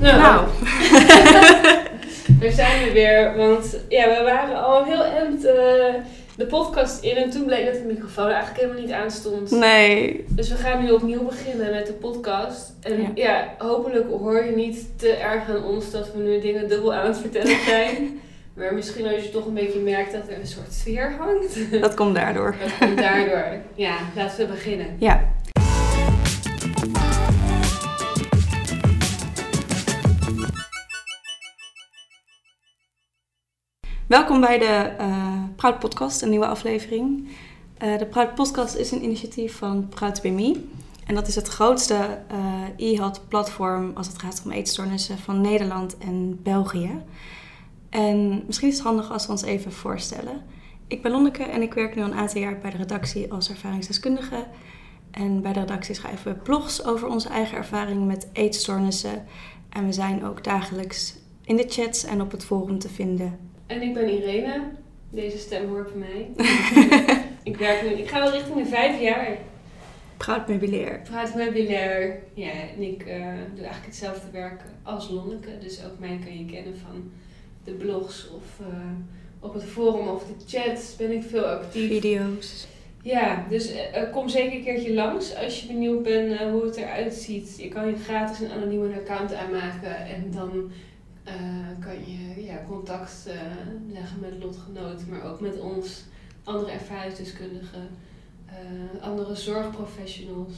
Nou, Nou, daar zijn we weer. Want ja, we waren al heel eind eh, de podcast in en toen bleek dat de microfoon eigenlijk helemaal niet aanstond. nee. Dus we gaan nu opnieuw beginnen met de podcast. En Ja. ja. hopelijk hoor je niet te erg aan ons dat we nu dingen dubbel aan het vertellen zijn. maar misschien als je toch een beetje merkt dat er een soort sfeer hangt. Dat komt daardoor. Dat komt daardoor. Ja, laten we beginnen. Ja. Welkom bij de eh Proud Podcast, een nieuwe aflevering. Eh, de Proud Podcast is een initiatief van Proud BMI. En dat is het grootste eh e-health platform als het gaat om eetstoornissen van Nederland en België. En misschien is het handig als we ons even voorstellen. Ik ben Lonneke en ik werk nu een aantal jaar bij de redactie als ervaringsdeskundige. En bij de redactie schrijven we blogs over onze eigen ervaringen met eetstoornissen. En we zijn ook dagelijks in de chats en op het forum te vinden. En ik ben Irene. Deze stem hoort bij mij. ik werk nu, ik ga wel richting de vijf jaar. Proud meubilair. Ja, en ik eh, doe eigenlijk hetzelfde werk als Lonneke. Dus ook mij kan je kennen van de blogs of eh, op het forum of de chats ben ik veel actief. Video's. Ja, dus eh, kom zeker een keertje langs als je benieuwd bent hoe het eruit ziet. Je kan je gratis een anonieme account aanmaken en dan eh, kan je ja, contact eh, leggen met lotgenoten, maar ook met ons, andere ervaringsdeskundigen, eh, andere zorgprofessionals,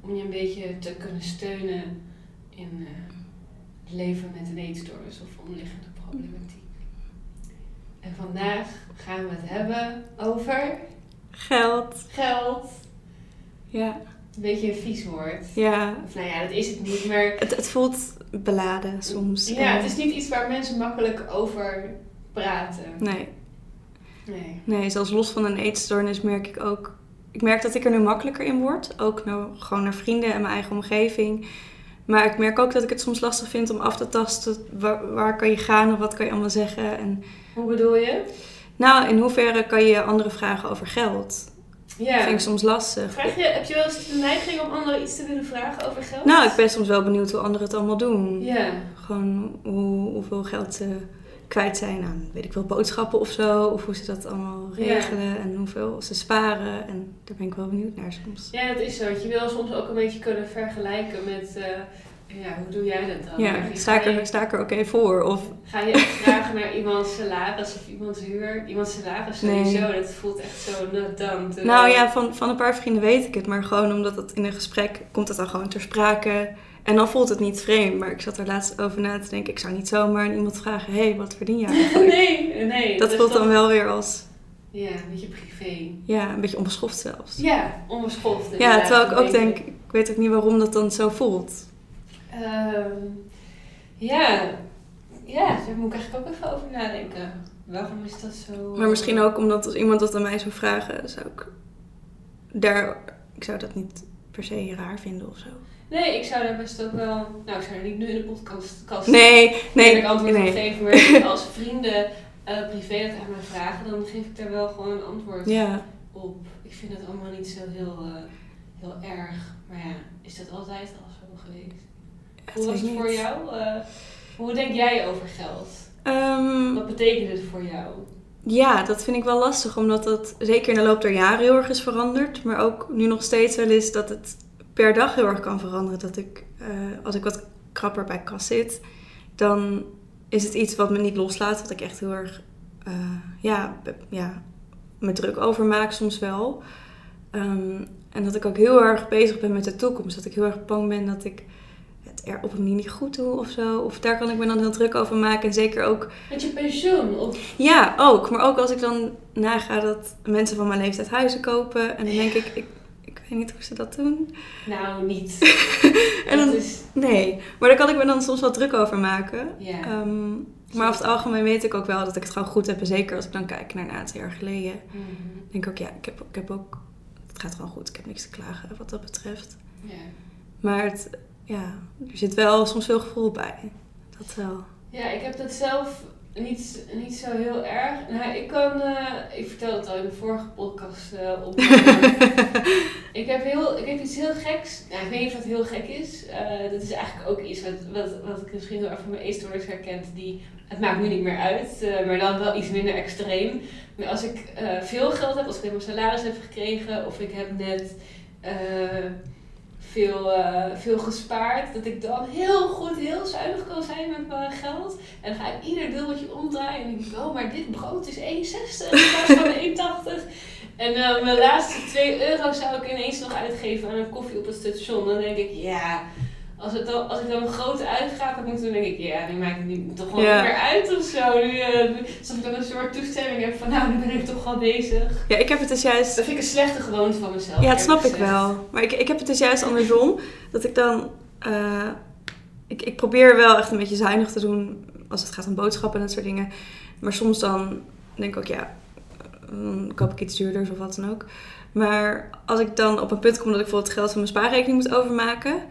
om je een beetje te kunnen steunen in het leven met een eetstoornis of omliggende problematiek. En vandaag gaan we het hebben over Geld. geld. Ja. Een beetje een vies woord. Ja. Of nou ja, dat is het niet, maar Het, het voelt beladen soms. ja, het is niet iets waar mensen makkelijk over praten. Nee. Nee. Nee, zelfs los van een eetstoornis merk ik ook... Ik merk dat ik er nu makkelijker in word. Ook nou, gewoon naar vrienden en mijn eigen omgeving. Maar ik merk ook dat ik het soms lastig vind om af te tasten. Waar, waar kan je gaan of wat kan je allemaal zeggen? En, Hoe bedoel je? nou, in hoeverre kan je anderen vragen over geld? Dat Ja. vind ik soms lastig. Vraag je, heb je wel eens de neiging om anderen iets te willen vragen over geld? Nou, ik ben soms wel benieuwd hoe anderen het allemaal doen. Ja. Gewoon hoe, hoeveel geld ze kwijt zijn aan, weet ik wel, boodschappen of zo. Of hoe ze dat allemaal Ja. regelen en hoeveel ze sparen. En daar ben ik wel benieuwd naar soms. ja, dat is zo. Want je wil soms ook een beetje kunnen vergelijken met... eh, ja, hoe doe jij dat dan? Ja, sta ik er, sta ik er ook even voor. Of, Ga je vragen naar iemands salaris of iemands huur? Iemands salaris Nee. sowieso, dat voelt echt zo done. terwijl- nou ja, van, van een paar vrienden weet ik het. Maar gewoon omdat het in een gesprek komt het dan gewoon ter sprake. En dan voelt het niet vreemd. Maar ik zat er laatst over na te denken. Ik zou niet zomaar aan iemand vragen. Hé, hey, wat verdien eigenlijk? nee, nee. Dat is voelt dan toch- wel weer als, Ja, een beetje privé. ja, een beetje onbeschoft zelfs. Ja, onbeschoft. Ja, terwijl ik ook denk, ik weet ook niet waarom dat dan zo voelt. Ehm, ja, ja, daar moet ik eigenlijk ook even over nadenken. Waarom is dat zo... Maar misschien ook omdat als iemand dat aan mij zou vragen, zou ik daar, ik zou dat niet per se raar vinden of zo. Nee, ik zou daar best ook wel... Nou, ik zou er niet nu in de podcast kast Nee, nee, eerlijk antwoord nee. op geven. Maar als vrienden eh, privé dat aan mij vragen, dan geef ik daar wel gewoon een antwoord Ja, op. Ik vind het allemaal niet zo heel, eh, heel erg. Maar ja, is dat altijd al zo geweest? Hoe was het voor niet. jou? Eh, hoe denk jij over geld? Ehm, Wat betekent het voor jou? ja, dat vind ik wel lastig, omdat dat zeker in de loop der jaren heel erg is veranderd. Maar ook nu nog steeds wel is dat het per dag heel erg kan veranderen. Dat ik, eh, als ik wat krapper bij kas zit, dan is het iets wat me niet loslaat. Wat ik echt heel erg, eh, ja, ja, me druk over maak soms wel. Ehm, en dat ik ook heel erg bezig ben met de toekomst. Dat ik heel erg bang ben dat ik het er op een manier niet goed doe of zo. Of daar kan ik me dan heel druk over maken. En zeker ook Met je pensioen? Of... ja, ook. Maar ook als ik dan naga dat mensen van mijn leeftijd huizen kopen. En dan denk ik, ik, ik weet niet hoe ze dat doen. Nou, niet. En dan- is... Nee, maar daar kan ik me dan soms wel druk over maken. Ja. Ehm, maar over het algemeen weet ik ook wel dat ik het gewoon goed heb. En zeker als ik dan kijk naar een aantal jaar geleden. Mhm. denk ik ook, ja, ik heb, ik heb ook... Het gaat gewoon goed. Ik heb niks te klagen wat dat betreft. Ja. Maar het, ja, er zit wel soms veel gevoel bij. Dat wel. Ja, ik heb dat zelf niet, niet zo heel erg. Nou, ik kan, eh, ik vertelde het al in de vorige podcast uh, opnemen. ik, heb heel, ik heb iets heel geks. Nou, ik weet niet of dat heel gek is. Uh, dat is eigenlijk ook iets wat, wat, wat ik misschien heel erg van mijn eetstoornis herkent. Die, het maakt nu niet meer uit, maar dan wel iets minder extreem. Maar als ik veel geld heb, als ik net mijn salaris heb gekregen of ik heb net veel, uh, veel gespaard. Dat ik dan heel goed, heel zuinig kan zijn met mijn geld. En ga ik ieder dubbeltje omdraaien. En dan denk ik, oh, maar dit brood is 1,60 in plaats van 1,80. En mijn laatste 2 euro zou ik ineens nog uitgeven aan een koffie op het station. Dan denk ik, ja, als, het dan, als ik dan een grote uitgaat, dan, dan denk ik, ja, nu maakt het niet, toch wel meer uit of zo. Nu, uh, alsof ik dan een soort toestemming heb van, nou, nu ben ik toch wel bezig. Ja, ik heb het dus juist... Dat vind ik een slechte gewoonte van mezelf. Ja, dat snap ik wel. Maar ik, ik heb het dus juist andersom. Dat ik dan... Uh, ik, ik probeer wel echt een beetje zuinig te doen als het gaat om boodschappen en dat soort dingen. Maar soms dan denk ik ook, ja, dan koop ik iets duurders of wat dan ook. Maar als ik dan op een punt kom dat ik bijvoorbeeld geld van mijn spaarrekening moet overmaken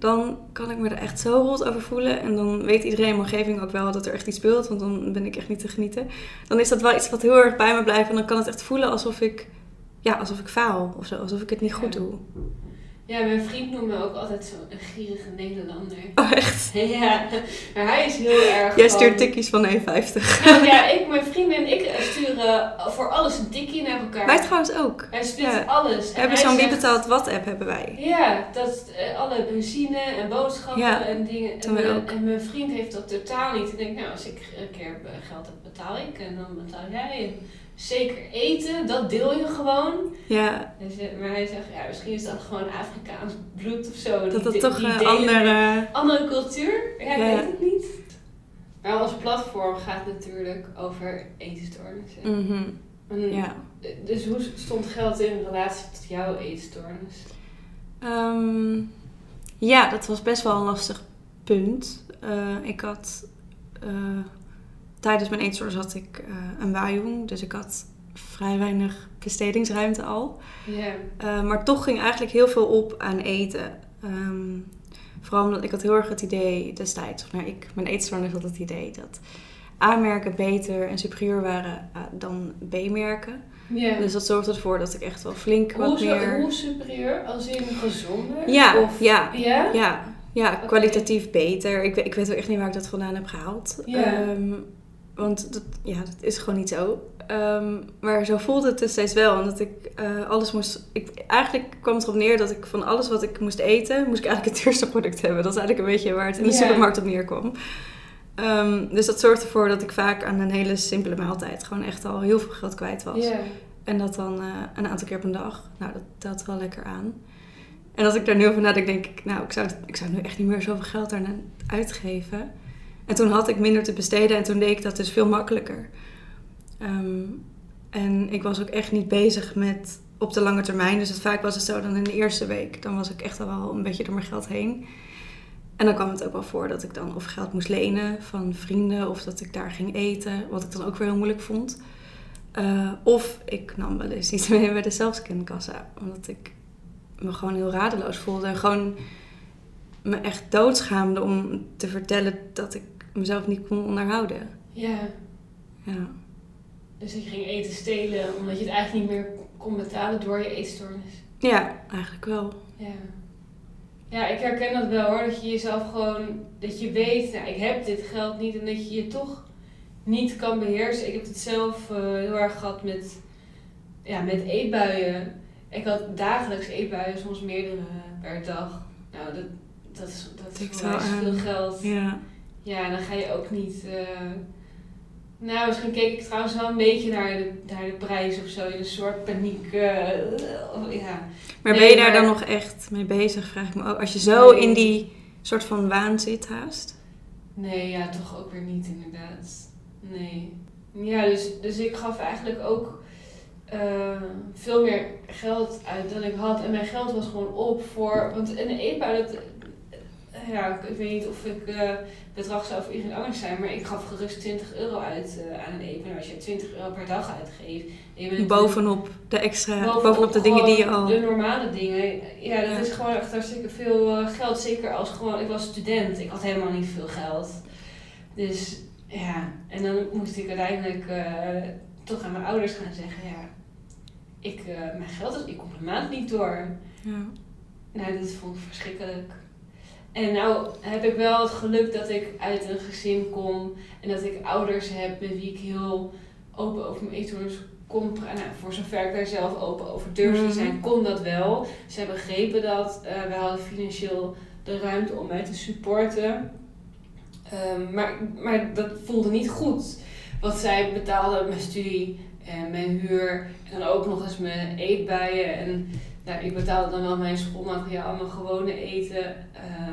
dan kan ik me er echt zo rot over voelen. En dan weet iedereen in mijn omgeving ook wel dat er echt iets speelt, want dan ben ik echt niet te genieten. Dan is dat wel iets wat heel erg bij me blijft. En dan kan het echt voelen alsof ik, ja, alsof ik faal of zo, alsof ik het niet goed doe. Ja, mijn vriend noemt me ook altijd zo'n gierige Nederlander. Oh, echt? Ja, maar hij is heel erg Jij stuurt tikkies van 1,50. Nou, ja, ik, mijn vriend en ik sturen voor alles een tikkie naar elkaar. Wij trouwens ook. Hij stuurt alles. We hebben zo'n wie betaalt wat app hebben wij. Ja, dat uh, alle benzine en boodschappen en dingen. En, mijn, en mijn vriend heeft dat totaal niet. Ik denk, nou, als ik een keer geld heb, betaal ik. En dan betaal jij zeker eten, dat deel je gewoon. Ja. Dus, maar hij zegt, ja, misschien is dat gewoon Afrikaans bloed of zo. Dat dat toch een andere... Andere cultuur? Ja, ik weet het niet. Maar ons platform gaat natuurlijk over eetstoornissen. Mm ja. Dus hoe stond geld in relatie tot jouw eetstoornis? Um, ja, dat was best wel een lastig punt. Uh, ik had... Uh, tijdens mijn eetstoornis had ik uh, een waaijong. Dus ik had vrij weinig bestedingsruimte al. Yeah. maar toch ging eigenlijk heel veel op aan eten. Um, vooral omdat ik had heel erg het idee destijds, of nou ik, mijn eetstoornis had het idee dat A-merken beter en superieur waren uh, dan B-merken. Yeah. Dus dat zorgde ervoor dat ik echt wel flink wat hoe, meer... Hoe superieur? Als in gezonder? Ja, of, ja, ja, ja, ja, kwalitatief beter. Ik, ik weet ook echt niet waar ik dat vandaan heb gehaald. Um, want dat, ja, dat is gewoon niet zo. Um, maar zo voelde het dus steeds wel. Omdat ik uh, alles moest... Ik, eigenlijk kwam het erop neer dat ik van alles wat ik moest eten... moest ik eigenlijk het eerste product hebben. Dat is eigenlijk een beetje waar het in de supermarkt op neerkwam. Um, dus dat zorgde ervoor dat ik vaak aan een hele simpele maaltijd... gewoon echt al heel veel geld kwijt was. En dat dan uh, een aantal keer op een dag. Nou, dat telt wel lekker aan. En als ik daar nu over nadenk, denk ik... Nou, ik zou, ik zou nu echt niet meer zoveel geld daarna uitgeven... En toen had ik minder te besteden en toen deed ik dat dus veel makkelijker. Um, en ik was ook echt niet bezig met op de lange termijn. Dus het, vaak was het zo dan in de eerste week, dan was ik echt al wel een beetje door mijn geld heen. En dan kwam het ook wel voor dat ik dan of geld moest lenen van vrienden of dat ik daar ging eten, wat ik dan ook weer heel moeilijk vond. Uh, of ik nam wel eens iets mee bij de zelfscankassa, omdat ik me gewoon heel radeloos voelde en gewoon me echt doodschaamde om te vertellen dat ik mezelf niet kon onderhouden. Ja. Ja. Dus je ging eten stelen omdat je het eigenlijk niet meer kon betalen door je eetstoornis. Ja, eigenlijk wel. Ja. Ja, ik herken dat wel hoor. Dat je jezelf gewoon, dat je weet, nou, ik heb dit geld niet en dat je je toch niet kan beheersen. Ik heb het zelf uh, heel erg gehad met, ja, met eetbuien. Ik had dagelijks eetbuien, soms meerdere per dag. Nou, dat, dat is, dat is wel veel geld. Ja. Ja, en dan ga je ook niet. Uh... Nou, misschien keek ik trouwens wel een beetje naar de, naar de prijs of zo, in een soort paniek. Uh, ja. Maar nee, ben je daar maar... dan nog echt mee bezig, vraag ik me ook. Als je zo nee. in die soort van waan zit haast? Nee, ja, toch ook weer niet inderdaad. Nee. Ja, dus, dus ik gaf eigenlijk ook uh, veel meer geld uit dan ik had. En mijn geld was gewoon op voor. Want een eetbui, dat, ja, ik weet niet of ik uh, bedrag zou voor iedereen anders zijn, maar ik gaf gerust 20 euro uit uh, aan een evenement. Als je 20 euro per dag uitgeeft. Je bovenop de extra, bovenop, bovenop de dingen die je al. De normale dingen. Ja, dat ja. is gewoon echt hartstikke veel uh, geld. Zeker als gewoon, ik was student, ik had helemaal niet veel geld. Dus ja, en dan moest ik uiteindelijk eh, toch aan mijn ouders gaan zeggen, ja, ik, eh, mijn geld is, ik kom de maand niet door. Ja. Nou, dat vond ik verschrikkelijk. En nou heb ik wel het geluk dat ik uit een gezin kom en dat ik ouders heb met wie ik heel open over mijn eetstoornis kon pra- Nou, voor zover ik daar zelf open over durfde te zijn, Mhm. kon dat wel. Ze begrepen dat. eh we hadden financieel de ruimte om mij te supporten. Ehm, maar, maar dat voelde niet goed. Want zij betaalden mijn studie en mijn huur en dan ook nog eens mijn eetbuien. En nou, ik betaalde dan wel mijn schoolmateriaal, mijn gewone eten. eh.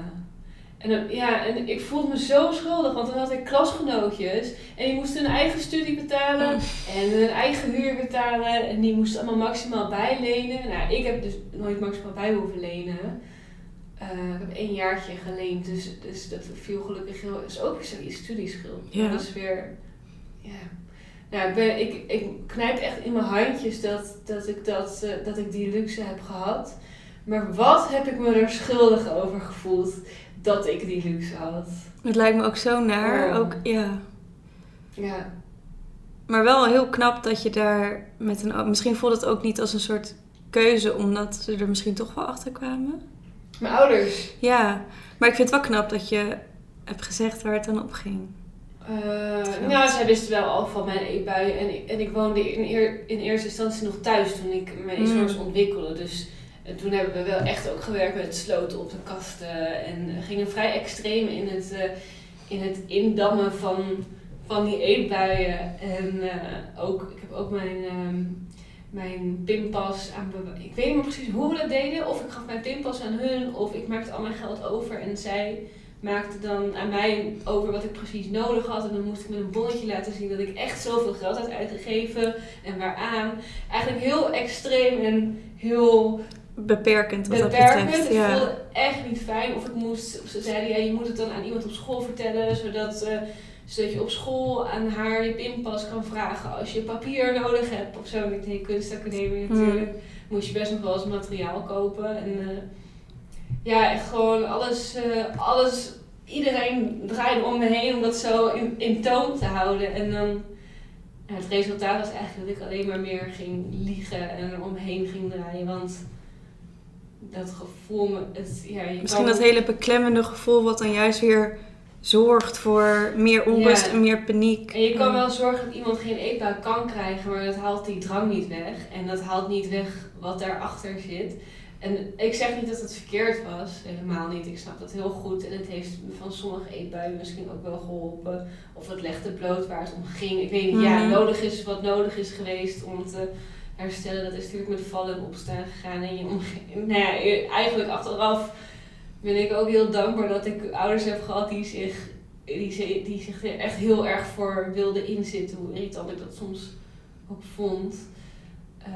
en, dan, ja, en ik voelde me zo schuldig, want dan had ik klasgenootjes en die moesten hun eigen studie betalen en hun eigen huur betalen. En die moesten allemaal maximaal bijlenen. Nou, ik heb dus nooit maximaal bij hoeven lenen. Eh, ik heb één jaartje geleend, dus, dus dat viel gelukkig heel... is ook zoiets studieschuld. Ja. Dat is weer... Ja. Nou, ik, ben, ik, ik knijp echt in mijn handjes dat, dat, ik dat, eh, dat ik die luxe heb gehad. Maar wat heb ik me er schuldig over gevoeld dat ik die luxe had. Het lijkt me ook zo naar. Oh. Ook, ja. Ja. Maar wel heel knap dat je daar met een... Misschien voelde het ook niet als een soort keuze, omdat ze er misschien toch wel achter kwamen. Mijn ouders. Ja, maar ik vind het wel knap dat je hebt gezegd waar het dan op ging. Eh, nou, zij wisten wel al van mijn eetbuien. En ik, en ik woonde in, eer, in eerste instantie nog thuis toen ik mijn eetstoornis Mm. ontwikkelde. Dus eh, toen hebben we wel echt ook gewerkt met sloten op de kasten. En gingen vrij extreem in het, eh, in het indammen van, van die eetbuien. En ook, ik heb ook mijn, ehm, mijn pinpas aan Ik weet niet meer precies hoe we dat deden. Of ik gaf mijn pinpas aan hun, of ik maakte al mijn geld over en zij maakte dan aan mij over wat ik precies nodig had. En dan moest ik met een bonnetje laten zien dat ik echt zoveel geld had uitgegeven en waaraan. Eigenlijk heel extreem en heel Beperkend wat dat beperkend. betreft. Het Ja. voelde echt niet fijn. Of ik moest, ze zeiden ja, je moet het dan aan iemand op school vertellen, zodat, eh, zodat je op school aan haar je pinpas kan vragen als je papier nodig hebt of zo. En ik deed kunstacademie Hmm. natuurlijk. Moest je best nog wel eens materiaal kopen. En eh, ja, echt gewoon alles, eh, alles, iedereen draaide om me heen om dat zo in, in toon te houden. En dan, ja, het resultaat was eigenlijk dat ik alleen maar meer ging liegen en er omheen ging draaien. Want dat gevoel, het, ja, je Misschien kan- dat hele beklemmende gevoel wat dan juist weer zorgt voor meer onrust Ja. en meer paniek. En je kan wel zorgen dat iemand geen eetbui kan krijgen, maar dat haalt die drang niet weg. En dat haalt niet weg wat daarachter zit. En ik zeg niet dat het verkeerd was, helemaal niet. Ik snap dat heel goed. En het heeft van sommige eetbuien misschien ook wel geholpen. Of het legde bloot waar het om ging. Ik weet niet, ja, Mhm. nodig is wat nodig is geweest om te herstellen. Dat is natuurlijk met vallen en opstaan gegaan. En je nou ja, eigenlijk achteraf ben ik ook heel dankbaar dat ik ouders heb gehad die zich, die, die zich er echt heel erg voor wilden inzitten. Hoe irritant ik dat soms ook vond.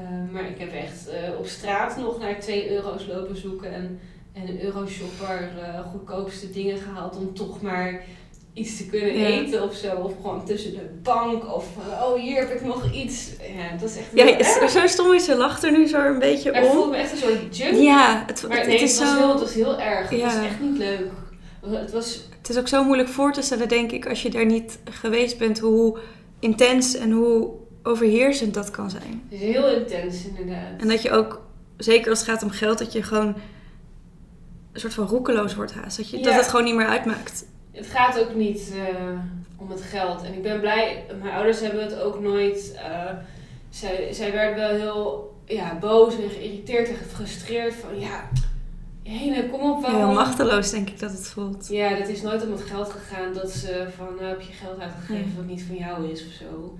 Eh, maar ik heb echt eh, op straat nog naar 2 euro's lopen zoeken en, en een euroshopper eh goedkoopste dingen gehaald om toch maar iets te kunnen Ja. eten of zo. Of gewoon tussen de bank of eh, oh hier heb ik nog iets. Ja, dat is echt Ja, erg. zo stom is, ze lacht er nu zo een beetje Maar ik voelde om. me echt een soort junk. Ja, het, maar het, nee, het is het, was zo... heel, het was heel erg. Het Ja. was echt niet leuk. Het was Het is ook zo moeilijk voor te stellen, denk ik, als je daar niet geweest bent, hoe intens en hoe overheersend dat kan zijn. het is heel intens inderdaad. En dat je ook, zeker als het gaat om geld, dat je gewoon een soort van roekeloos wordt haast. Dat, je, dat het gewoon niet meer uitmaakt. Het gaat ook niet eh, om het geld. En ik ben blij, mijn ouders hebben het ook nooit. eh, zij, zij werden wel heel ja, boos en geïrriteerd en gefrustreerd van ja, Hene, kom op, waarom? Heel machteloos, denk ik dat het voelt. Ja, dat is nooit om het geld gegaan dat ze van nou heb je geld uitgegeven Nee. wat niet van jou is of zo.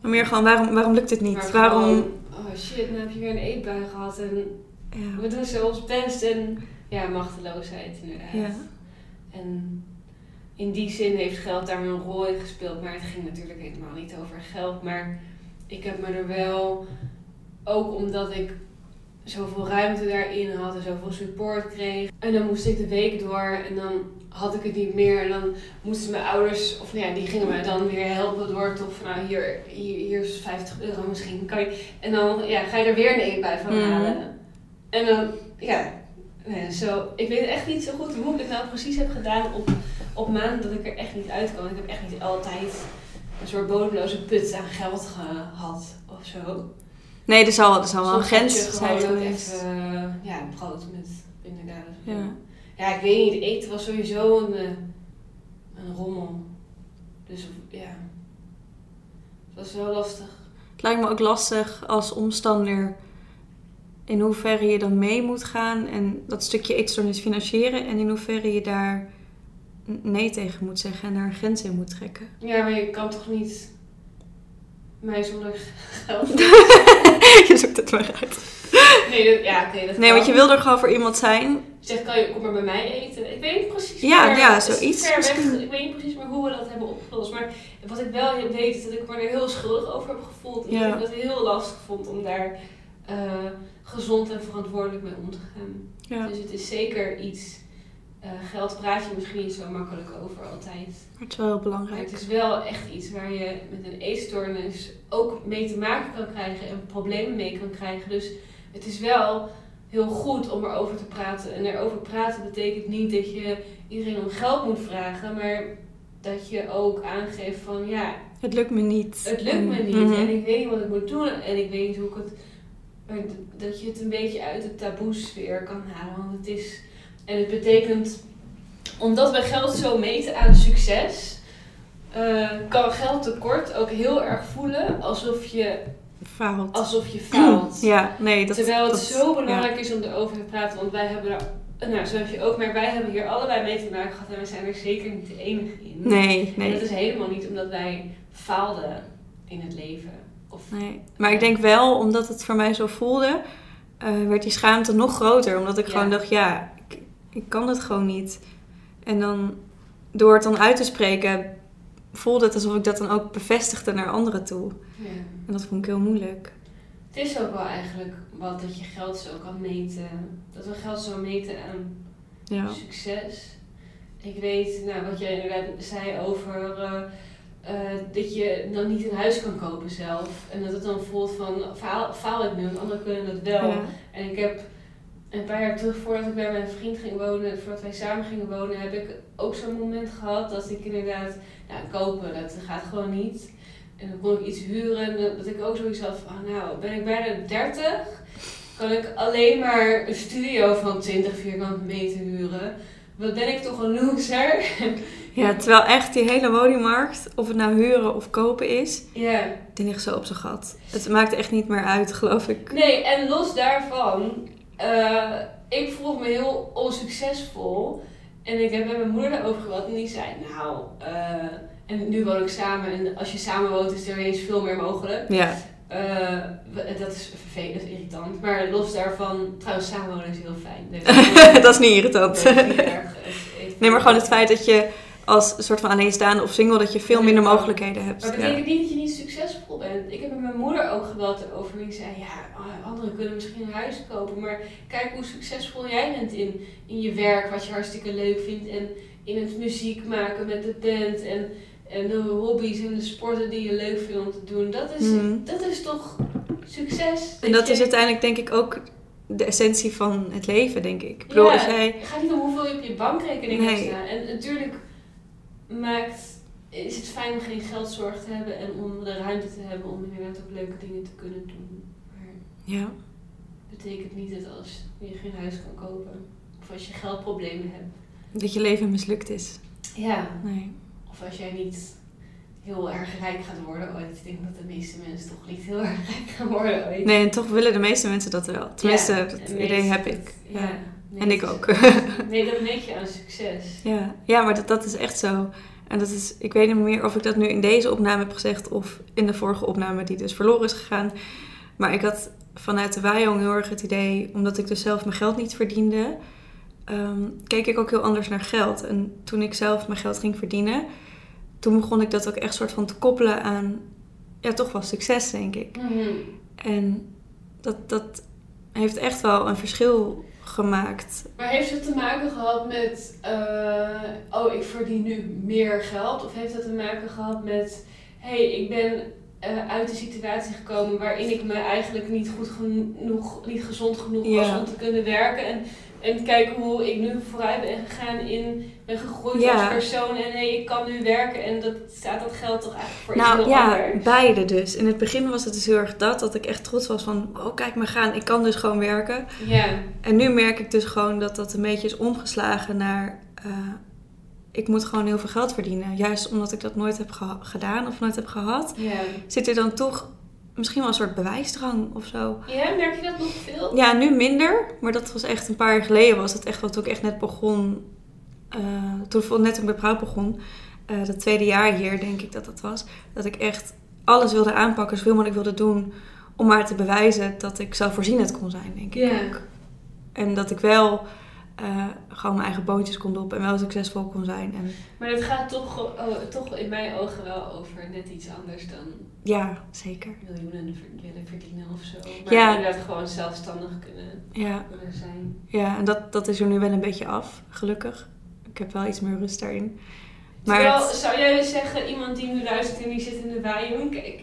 Maar meer gewoon, waarom, waarom lukt het niet? Maar waarom... gewoon, oh shit, nou heb je weer een eetbui gehad en Ja. we doen zo ons best en ja, machteloosheid inderdaad. Ja. En in die zin heeft geld daar een rol in gespeeld. Maar het ging natuurlijk helemaal niet over geld. Maar ik heb me er wel, ook omdat ik zoveel ruimte daarin had en zoveel support kreeg. En dan moest ik de week door en dan had ik het niet meer. En dan moesten mijn ouders, of nou ja, die gingen me dan weer helpen door toch van nou hier, hier, hier is 50 euro misschien. Kan je, en dan ja, ga je er weer een eetbui van Mhm. halen. En dan, ja, Nee, zo, ik weet echt niet zo goed hoe ik het nou precies heb gedaan op, op maanden dat ik er echt niet uit kan. Ik heb echt niet altijd een soort bodemloze put aan geld gehad of zo. Nee, er zal, er zal wel een grens zijn geweest. even, eh, ja, brood met zo. Ja. Ja, ik weet niet. Eten was sowieso een, eh, een rommel. Dus ja, het was wel lastig. Het lijkt me ook lastig als omstander in hoeverre je dan mee moet gaan en dat stukje eetstoornis financieren en in hoeverre je daar nee tegen moet zeggen en daar een grens in moet trekken. Ja, maar je kan toch niet mij zonder geld... je zoekt het maar uit. Nee, dat, ja, oké, dat Nee, kan. want je wil er gewoon voor iemand zijn. Je zegt, kan je, kom maar bij mij eten. Ik weet niet precies Ja, ja, zoiets Ver weg, ik weet niet precies meer hoe we dat hebben opgelost. Maar wat ik wel weet, is dat ik me er heel schuldig over heb gevoeld. En Ja. dat ik het heel lastig vond om daar eh, gezond en verantwoordelijk mee om te gaan. Ja, Dus het is zeker iets. eh, geld praat je misschien niet zo makkelijk over altijd. maar het is wel heel Maar belangrijk. het is wel echt iets waar je met een eetstoornis ook mee te maken kan krijgen en problemen mee kan krijgen. Dus het is wel heel goed om erover te praten. En erover praten betekent niet dat je iedereen om geld moet vragen, maar dat je ook aangeeft van ja, Het lukt me niet. het lukt me En- niet Mhm. en ik weet niet wat ik moet doen en ik weet niet hoe ik het. Dat je het een beetje uit de taboesfeer kan halen. Want het is. En het betekent. Omdat wij geld zo meten aan succes. eh, kan geld tekort ook heel erg voelen alsof je, Faalt. alsof je faalt. Ja, nee, dat Terwijl het dat- zo belangrijk is om erover te praten. Want wij hebben er. Nou, zoals je ook merkt, wij hebben hier allebei mee te maken gehad. En we zijn er zeker niet de enige in. Ja. Nee, En nee. dat is helemaal niet omdat wij faalden in het leven. Of Nee, maar ik denk wel, omdat het voor mij zo voelde, eh, werd die schaamte nog groter. Omdat ik Ja. gewoon dacht, ja, ik, ik kan het gewoon niet. En dan, door het dan uit te spreken, voelde het alsof ik dat dan ook bevestigde naar anderen toe. Ja. En dat vond ik heel moeilijk. Het is ook wel eigenlijk wat dat je geld zo kan meten. Dat we geld zo meten aan Ja, succes. Ik weet, nou, wat jij inderdaad zei over eh, eh, dat je dan niet een huis kan kopen zelf. En dat het dan voelt van, faal, faal ik nu, want anderen kunnen dat wel. ja. En ik heb een paar jaar terug, voordat ik bij mijn vriend ging wonen, voordat wij samen gingen wonen, heb ik ook zo'n moment gehad dat ik inderdaad, nou, kopen, dat gaat gewoon niet. En dan kon ik iets huren en dat- ik ook zoiets had van, nou, ben ik bijna 30, kan ik alleen maar een studio van 20 vierkante meter huren. Wat ben ik toch een loser? ja, terwijl echt die hele woningmarkt, of het nou huren of kopen is, ja. die ligt zo op zijn gat. Het maakt echt niet meer uit, geloof ik. Nee, en los daarvan, eh, ik voelde me heel onsuccesvol. En ik heb met mijn moeder daarover gehad en die zei, nou, eh, en nu woon ik samen en als je samen woont is er ineens veel meer mogelijk. Ja, Eh, dat is vervelend, dat is irritant. Maar los daarvan, trouwens samenwonen is heel fijn. Dat is niet irritant. niet erg. Nee, maar gewoon het feit dat je als soort van alleenstaande of single, dat je veel minder mogelijkheden hebt. Maar dat Ja. betekent niet dat je niet succesvol bent. Ik heb met mijn moeder ook gebeld erover. En die zei, ja, oh, anderen kunnen misschien een huis kopen. Maar kijk hoe succesvol jij bent in, in je werk, wat je hartstikke leuk vindt. En in het muziek maken met de band. En, en de hobby's en de sporten die je leuk vindt om te doen. Dat is, Mhm. dat is toch succes? En dat is uiteindelijk denk ik ook de essentie van het leven, denk ik. Ik bedoel, Ja, als jij... Het gaat niet om hoeveel je op je bankrekening Nee. hebt staan. En natuurlijk maakt, is het fijn om geen geldzorg te hebben en om de ruimte te hebben om inderdaad ook leuke dingen te kunnen doen. Maar Ja, betekent niet dat als je geen huis kan kopen of als je geldproblemen hebt. dat je leven mislukt is. Ja. Nee. Of als jij niet heel erg rijk gaat worden ooit. Ik denk dat de meeste mensen toch niet heel erg rijk gaan worden ooit. Nee, en toch willen de meeste mensen dat wel. Tenminste, Ja, dat idee heb ik. Ja. Ja. Nee, En ik ook. Nee, dat meet je aan succes. ja. ja, maar dat, dat is echt zo. En dat is, ik weet niet meer of ik dat nu in deze opname heb gezegd of in de vorige opname die dus verloren is gegaan. Maar ik had vanuit de Wajong heel erg het idee, omdat ik dus zelf mijn geld niet verdiende, ehm, keek ik ook heel anders naar geld. En toen ik zelf mijn geld ging verdienen, toen begon ik dat ook echt soort van te koppelen aan, ja, toch wel succes, denk ik. Mhm. En dat, dat heeft echt wel een verschil gemaakt. Maar heeft het te maken gehad met, eh, oh, ik verdien nu meer geld? Of heeft het te maken gehad met, hé, hey, ik ben eh, uit de situatie gekomen waarin ik me eigenlijk niet goed genoeg, niet gezond genoeg was Ja. om te kunnen werken. En En kijken hoe ik nu vooruit ben gegaan in ben gegroeid Ja. als persoon. En hey, ik kan nu werken en dat staat dat geld toch eigenlijk voor Nou iets ja, anders. beide dus. In het begin was het dus heel erg dat, dat ik echt trots was van, oh kijk maar gaan, ik kan dus gewoon werken. Ja, En nu merk ik dus gewoon dat dat een beetje is omgeslagen naar, eh, ik moet gewoon heel veel geld verdienen. Juist omdat ik dat nooit heb gedaan of nooit heb gehad, ja. zit er dan toch misschien wel een soort bewijsdrang of zo. Ja, merk je dat nog veel? Ja, nu minder, maar dat was echt een paar jaar geleden was het echt toen ik echt net begon, eh, toen ik net toen ik bij begon, eh dat tweede jaar hier denk ik dat dat was, dat ik echt alles wilde aanpakken, zoveel mogelijk wilde doen, om maar te bewijzen dat ik zelfvoorzienend kon zijn, denk ik Ja. ook. En dat ik wel eh, gewoon mijn eigen boontjes kon doppen en wel succesvol kon zijn. En Maar dat gaat toch, oh, toch in mijn ogen wel over net iets anders dan ja, zeker. miljoenen willen verdienen of zo. Maar Ja. inderdaad gewoon zelfstandig kunnen, Ja, kunnen zijn. ja en dat, dat is er nu wel een beetje af, gelukkig. Ik heb wel iets meer rust daarin. Maar Terwijl, het- zou jij zeggen, iemand die nu luistert en die zit in de waaien, kijk,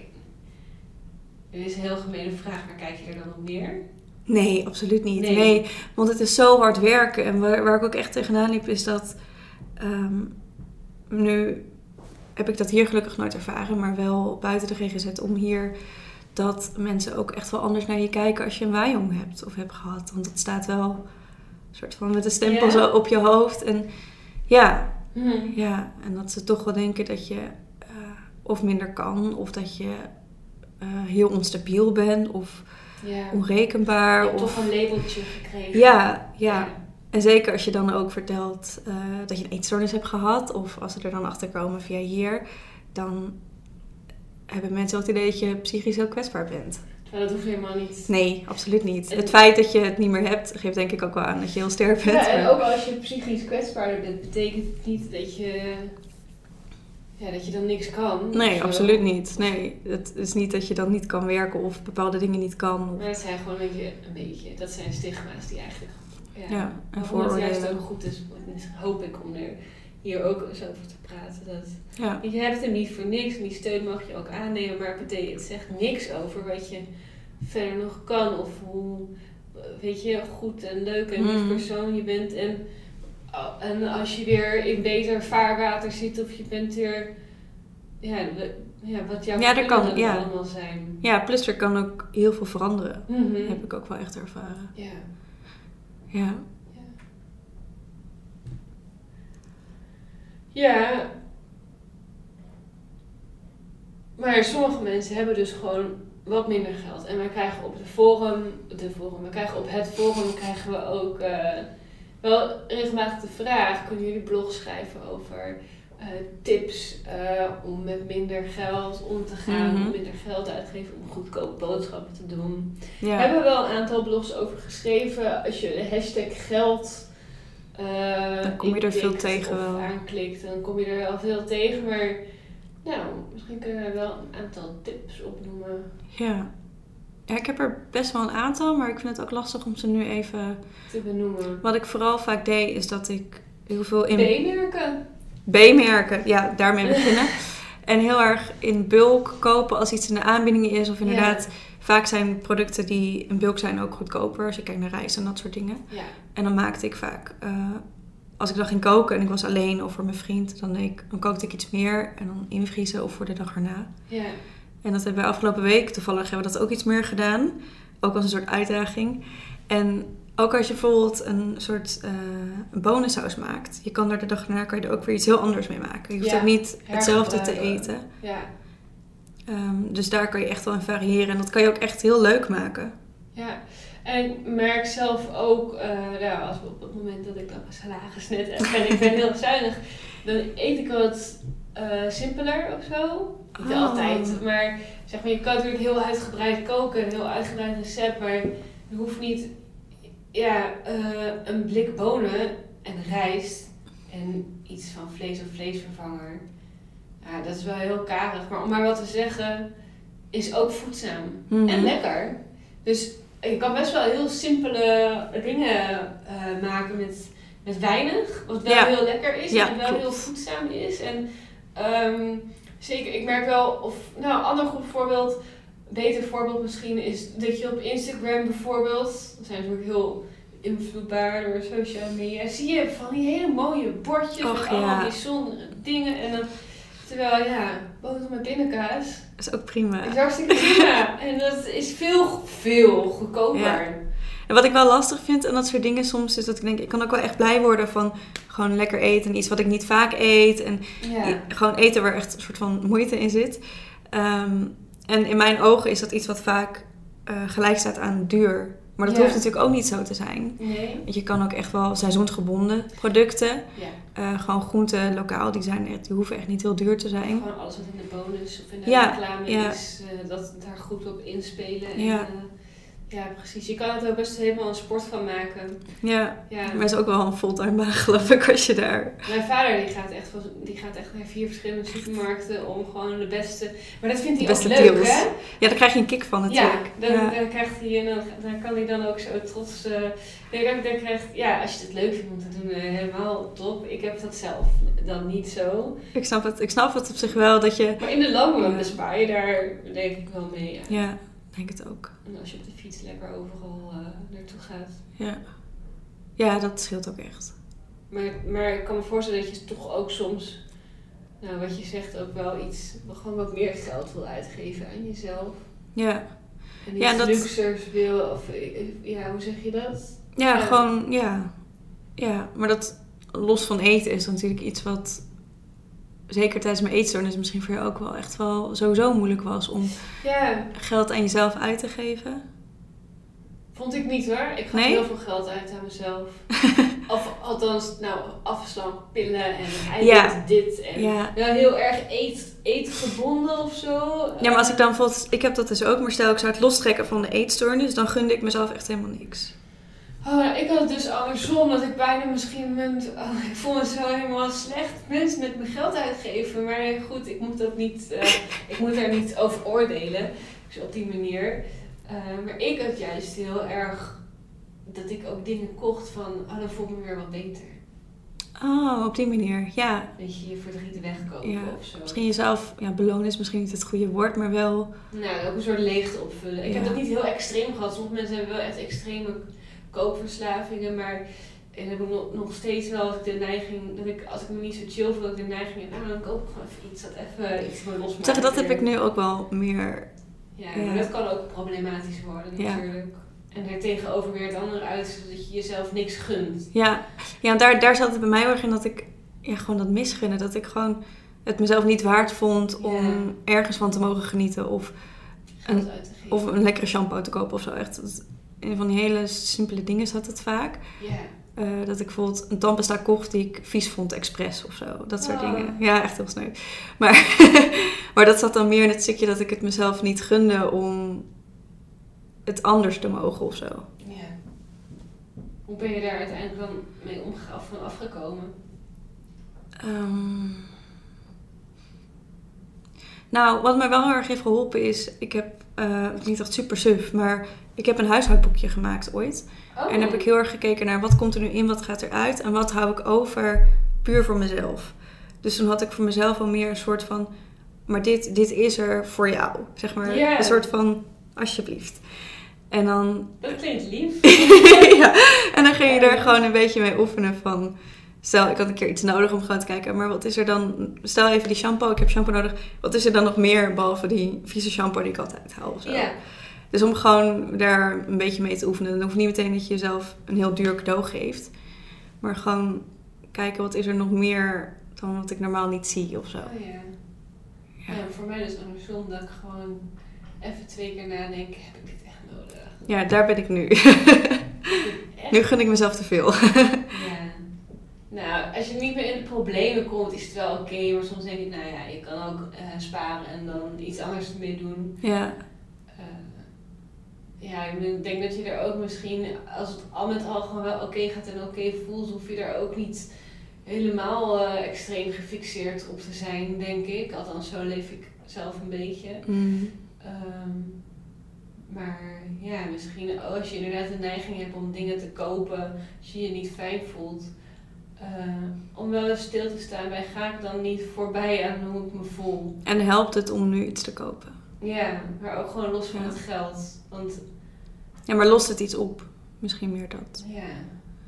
dit is een heel gemene vraag, maar kijk je er dan op neer? Nee, absoluut niet. Nee. Nee. want het is zo hard werken. En waar, waar ik ook echt tegenaan liep is dat... ehm, nu heb ik dat hier gelukkig nooit ervaren, maar wel buiten de GGZ om hier... dat mensen ook echt wel anders naar je kijken als je een waaijong hebt of hebt gehad. Want dat staat wel een soort van met een stempel Ja? zo op je hoofd. En ja, Hm. ja, en dat ze toch wel denken dat je eh, of minder kan... of dat je eh, heel onstabiel bent of Ja. Je onrekenbaar. hebt of... toch een labeltje gekregen. Ja, ja. En zeker als je dan ook vertelt eh, dat je een eetstoornis hebt gehad, of als ze er dan achter komen via hier, dan hebben mensen wel het idee dat je psychisch heel kwetsbaar bent. Terwijl dat hoeft helemaal niet. Nee, absoluut niet. En- Het feit dat je het niet meer hebt, geeft denk ik ook wel aan dat je heel sterk bent. Ja, en maar- ook als je psychisch kwetsbaar bent, betekent het niet dat je, ja, dat je dan niks kan. Nee, of zo. absoluut niet. Nee, het is niet dat je dan niet kan werken of bepaalde dingen niet kan. Of, Maar dat zijn gewoon een beetje, een beetje, dat zijn stigma's die eigenlijk, ja, ja, en waarom het juist vooroordelen. ook goed is, hoop ik om er hier ook eens over te praten. Dat, Ja, je hebt hem niet voor niks en die steun mag je ook aannemen, maar het, betekent, het zegt niks over wat je verder nog kan of hoe, weet je, goed en leuk en lief Mhm. persoon je bent. En, en als je weer in beter vaarwater zit of je bent weer, ja, ja wat jouw Ja, dat kan, ja. allemaal zijn. ja, plus er kan ook heel veel veranderen. Mhm. Heb ik ook wel echt ervaren. Ja. Ja, Ja. Maar sommige mensen hebben dus gewoon wat minder geld. En wij krijgen op de forum, de forum, we krijgen op het forum krijgen we ook eh, wel regelmatig de vraag: kunnen jullie blog schrijven over eh, tips eh, om met minder geld om te gaan, Mhm. om minder geld uit te geven, om goedkope boodschappen te doen? ja. We hebben wel een aantal blogs over geschreven. Als je de hashtag geld. eh, Dan kom je er veel tegen wel. aanklikt, dan kom je er wel veel tegen. Maar nou, misschien kunnen we wel een aantal tips opnoemen Ja. Ja, ik heb er best wel een aantal, maar ik vind het ook lastig om ze nu even... te benoemen. Wat ik vooral vaak deed, is dat ik heel veel in... B-merken. B-merken, ja, daarmee beginnen. en heel erg in bulk kopen als iets in de aanbieding is. Of inderdaad, vaak zijn producten die in bulk zijn ook goedkoper. Als je kijkt naar rijst en dat soort dingen. Ja. En dan maakte ik vaak... eh, als ik dan ging koken en ik was alleen of voor mijn vriend, dan, deed ik, dan kookte ik iets meer en dan invriezen of voor de dag erna. Ja. En dat hebben we afgelopen week, toevallig hebben we dat ook iets meer gedaan. Ook als een soort uitdaging. En ook als je bijvoorbeeld een soort eh een bonensaus maakt. Je kan er de dag daarna kan je er ook weer iets heel anders mee maken. Je hoeft Ja, ook niet hetzelfde te eten. Ja. Ehm, dus daar kan je echt wel in variëren. En dat kan je ook echt heel leuk maken. Ja, en ik merk zelf ook, eh nou, als op het moment dat ik dan mijn salaris net heb en ik ben heel zuinig, dan eet ik wat eh, simpeler of zo. Niet Oh. altijd, maar zeg maar, je kan natuurlijk heel uitgebreid koken, een heel uitgebreid recept, maar je hoeft niet ja, eh, een blik bonen en rijst en iets van vlees of vleesvervanger. Ja, dat is wel heel karig, maar om maar wat te zeggen, is ook voedzaam. Mhm. En lekker. Dus je kan best wel heel simpele dingen eh, maken met, met weinig. Wat wel Ja. heel lekker is Ja, en wel klopt. heel voedzaam is. En ehm, zeker, ik merk wel, of nou, een ander goed voorbeeld, beter voorbeeld misschien, is dat je op Instagram bijvoorbeeld, er zijn natuurlijk heel, beïnvloedbaar door social media. Zie je van die hele mooie bordjes Och, met allemaal ja. die zon dingen. En dan, terwijl ja, boter met pindakaas Dat is ook prima. is hartstikke prima. en dat is veel, veel goedkoper. Ja. En wat ik wel lastig vind aan dat soort dingen soms is dat ik denk, ik kan ook wel echt blij worden van gewoon lekker eten en iets wat ik niet vaak eet. En Ja. gewoon eten waar echt een soort van moeite in zit. Ehm, en in mijn ogen is dat iets wat vaak eh, gelijk staat aan duur. Maar dat Ja. hoeft natuurlijk ook niet zo te zijn. Nee. Want je kan ook echt wel seizoensgebonden producten. Ja. eh, gewoon groenten lokaal, die, zijn echt, die hoeven echt niet heel duur te zijn. Gewoon alles wat in de bonus of in de Ja, reclame ja. is, eh, dat daar goed op inspelen. En, Ja. precies. Je kan het ook best helemaal een sport van maken. Ja, Ja. maar het is ook wel een fulltime baan geloof ik als je daar... Mijn vader die gaat, echt van, die gaat echt naar vier verschillende supermarkten om gewoon de beste... Maar dat vindt hij ook beste leuk, deals. hè? Ja, daar krijg je een kick van Ja, natuurlijk. dan, Ja. dan krijgt hij en dan, dan kan hij dan ook zo trots... nee, dan, dan krijgt, ja, als je het leuk vindt om te doen, eh, helemaal top. Ik heb dat zelf dan niet zo. Ik, snap het, ik snap het op zich wel dat je... Maar in de lange run Ja. bespaar je daar denk ik wel mee. Ja. Ja, denk het ook. En als je op de fiets lekker overal eh, naartoe gaat. Ja. ja, dat scheelt ook echt. Maar, maar ik kan me voorstellen dat je toch ook soms, nou wat je zegt, ook wel iets, gewoon wat meer geld wil uitgeven aan jezelf. Ja, En iets Ja, dat- luxers wil, of eh, ja, hoe zeg je dat? ja, Ja. gewoon, ja. Ja, maar dat los van eten is natuurlijk iets wat... Zeker tijdens mijn eetstoornis misschien voor jou ook wel echt wel sowieso moeilijk was om geld aan jezelf uit te geven. vond ik niet hoor. Ik gaf Nee? heel veel geld uit aan mezelf. of althans, nou, afslankpillen en eigenlijk Ja. dit. En Ja. heel erg eet, eetgebonden of zo. Ja, maar als ik dan bijvoorbeeld... Ik heb dat dus ook, maar stel ik zou het lostrekken van de eetstoornis... dan gunde ik mezelf echt helemaal niks. Oh, ik had het dus andersom, dat ik bijna misschien. Oh, ik voel me zo helemaal slecht mensen met mijn geld uitgeven. Maar goed, ik moet dat niet... eh, ik moet daar niet over oordelen. Dus op die manier. Eh, maar ik had juist heel erg... Dat ik ook dingen kocht van... Oh, dan voel ik me weer wat beter. Oh, op die manier. Ja, Weet je, je verdriet wegkopen Ja, of zo. misschien jezelf... Ja, belonen is misschien niet het goede woord, maar wel... Nou, ook een soort leegte opvullen. Ik heb dat niet heel extreem gehad. Sommige mensen hebben wel echt extreme koopverslavingen, maar en heb ik nog, nog steeds wel de neiging dat ik als ik me niet zo chill voel, dat ik de neiging heb, nou dan koop ik gewoon even iets dat even iets Ik losmaakt. zeg, dat heb ik nu ook wel meer... Ja, Ja. maar dat kan ook problematisch worden Ja. natuurlijk. En er tegenover weer het andere uit, zodat je jezelf niks gunt. Ja, ja daar, daar zat het bij mij heel erg in dat ik ja, gewoon dat misgunnen. Dat ik gewoon het mezelf niet waard vond om ergens van te mogen genieten. Of, Een- of een lekkere shampoo te kopen of zo. Echt, dat- een van die hele simpele dingen zat het vaak. Eh, dat ik bijvoorbeeld een tandpasta kocht die ik vies vond, expres of zo. Dat soort Oh. dingen. Ja, echt heel sneu. Maar, maar dat zat dan meer in het stukje dat ik het mezelf niet gunde om het anders te mogen of zo. ja. Hoe ben je daar uiteindelijk dan mee omge- af- van afgekomen? Ehm. Nou, wat mij wel heel erg heeft geholpen is, ik heb, eh, het klinkt echt super suf, maar ik heb een huishoudboekje gemaakt ooit. Oh. En heb ik heel erg gekeken naar wat komt er nu in, wat gaat eruit en wat hou ik over puur voor mezelf. Dus toen had ik voor mezelf al meer een soort van, maar dit, dit is er voor jou. Zeg maar een soort van, alsjeblieft. En dan Dat klinkt lief. ja, en dan ging je er gewoon een beetje mee oefenen van... Stel, ik had een keer iets nodig om gewoon te kijken, maar wat is er dan... Stel even die shampoo, ik heb shampoo nodig. Wat is er dan nog meer, behalve die vieze shampoo die ik altijd haal of zo? Ja. Dus om gewoon daar een beetje mee te oefenen. Dan hoeft niet meteen dat je jezelf een heel duur cadeau geeft. Maar gewoon kijken, wat is er nog meer dan wat ik normaal niet zie of zo. Oh ja. Ja. Ja, voor mij dus andersom dat ik gewoon even twee keer nadenk, heb ik dit echt nodig? Ja, daar ben ik nu. Echt? nu gun ik mezelf te veel. Ja. Nou, als je niet meer in de problemen komt, is het wel oké. maar soms denk ik, nou ja, je kan ook eh, sparen en dan iets anders ermee doen. ja, ja, ik denk dat je er ook misschien, als het al met al gewoon wel oké gaat en oké voelt, hoef je daar ook niet helemaal eh, extreem gefixeerd op te zijn, denk ik. Althans, zo leef ik zelf een beetje. Mm. Ehm, maar ja, misschien als je inderdaad de neiging hebt om dingen te kopen als je je niet fijn voelt. eh, om wel eens stil te staan bij ga ik dan niet voorbij aan hoe ik me voel. En helpt het om nu iets te kopen? Ja, maar ook gewoon los van Ja. het geld. Want Ja, maar lost het iets op? Misschien meer dat. Ja.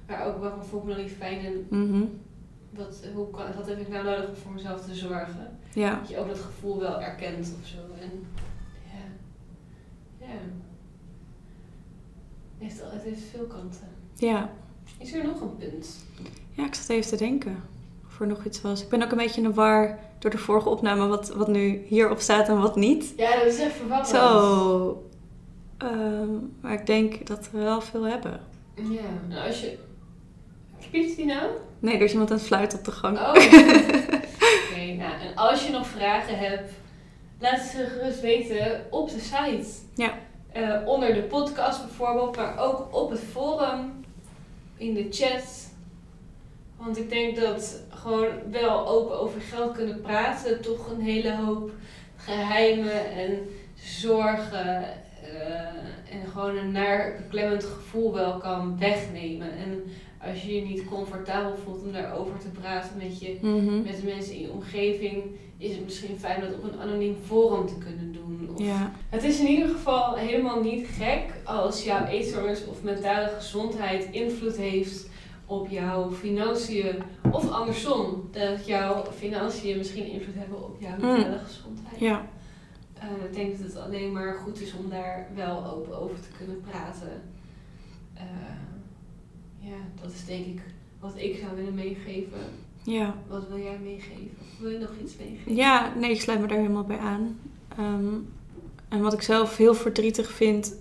Maar ook waarom voel ik me niet fijn en Mhm. wat, hoe kan, wat heb ik nou nodig om voor mezelf te zorgen? Ja. Dat je ook dat gevoel wel erkent of zo. En ja. Ja. Het heeft, het heeft veel kanten. ja. Is er nog een punt? Ja, ik zat even te denken of er nog iets was. Ik ben ook een beetje in de war door de vorige opname wat, wat nu hierop staat en wat niet. Ja, dat is echt verwarrend. Zo. Ehm, maar ik denk dat we wel veel hebben. Ja. Nou, als je... Piept die nou? Nee, er is iemand aan het fluiten op de gang. Oh. Oké, nou, en als je nog vragen hebt, laat ze gerust weten op de site. Ja. Eh, onder de podcast bijvoorbeeld, maar ook op het forum, in de chat. Want ik denk dat gewoon wel open over geld kunnen praten toch een hele hoop geheimen en zorgen eh, en gewoon een naar beklemmend gevoel wel kan wegnemen. En als je je niet comfortabel voelt om daarover te praten met je Mhm. met de mensen in je omgeving, is het misschien fijn dat op een anoniem forum te kunnen doen. Of Ja. Het is in ieder geval helemaal niet gek als jouw eetstoornis of mentale gezondheid invloed heeft op jouw financiën. Of andersom, dat jouw financiën misschien invloed hebben op jouw mentale gezondheid. Ja. Eh, ik denk dat het alleen maar goed is om daar wel open over te kunnen praten. Eh, ja, dat is denk ik wat ik zou willen meegeven. Ja. Wat wil jij meegeven? Wil je nog iets meegeven? Ja, nee, ik sluit me daar helemaal bij aan. Ehm, en wat ik zelf heel verdrietig vind,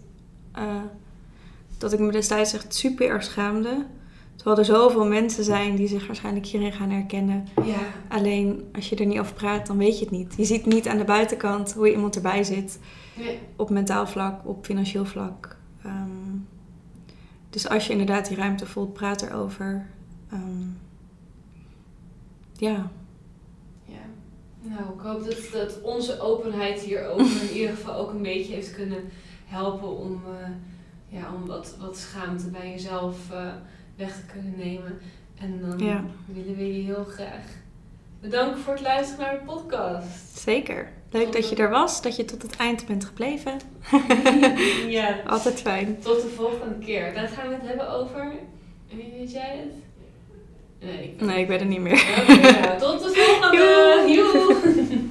eh, dat ik me destijds echt super erg schaamde. Terwijl er zoveel mensen zijn die zich waarschijnlijk hierin gaan herkennen. Ja. Alleen als je er niet over praat, dan weet je het niet. Je ziet niet aan de buitenkant hoe iemand erbij zit. Nee. Op mentaal vlak, op financieel vlak. Ehm, dus als je inderdaad die ruimte voelt, praat erover. Ehm, ja, Ja. Nou, ik hoop dat, dat onze openheid hierover in ieder geval ook een beetje heeft kunnen helpen om, eh, ja, om wat, wat schaamte bij jezelf eh, weg te kunnen nemen. En dan Ja. willen we je heel graag bedanken voor het luisteren naar de podcast. zeker. Leuk dat je er was, dat je tot het eind bent gebleven. ja, Altijd fijn. tot de volgende keer. Dan gaan we het hebben over. Wie weet jij het? Nee, ik Nee, ik weet het niet meer. Nou, tot de volgende. Joe.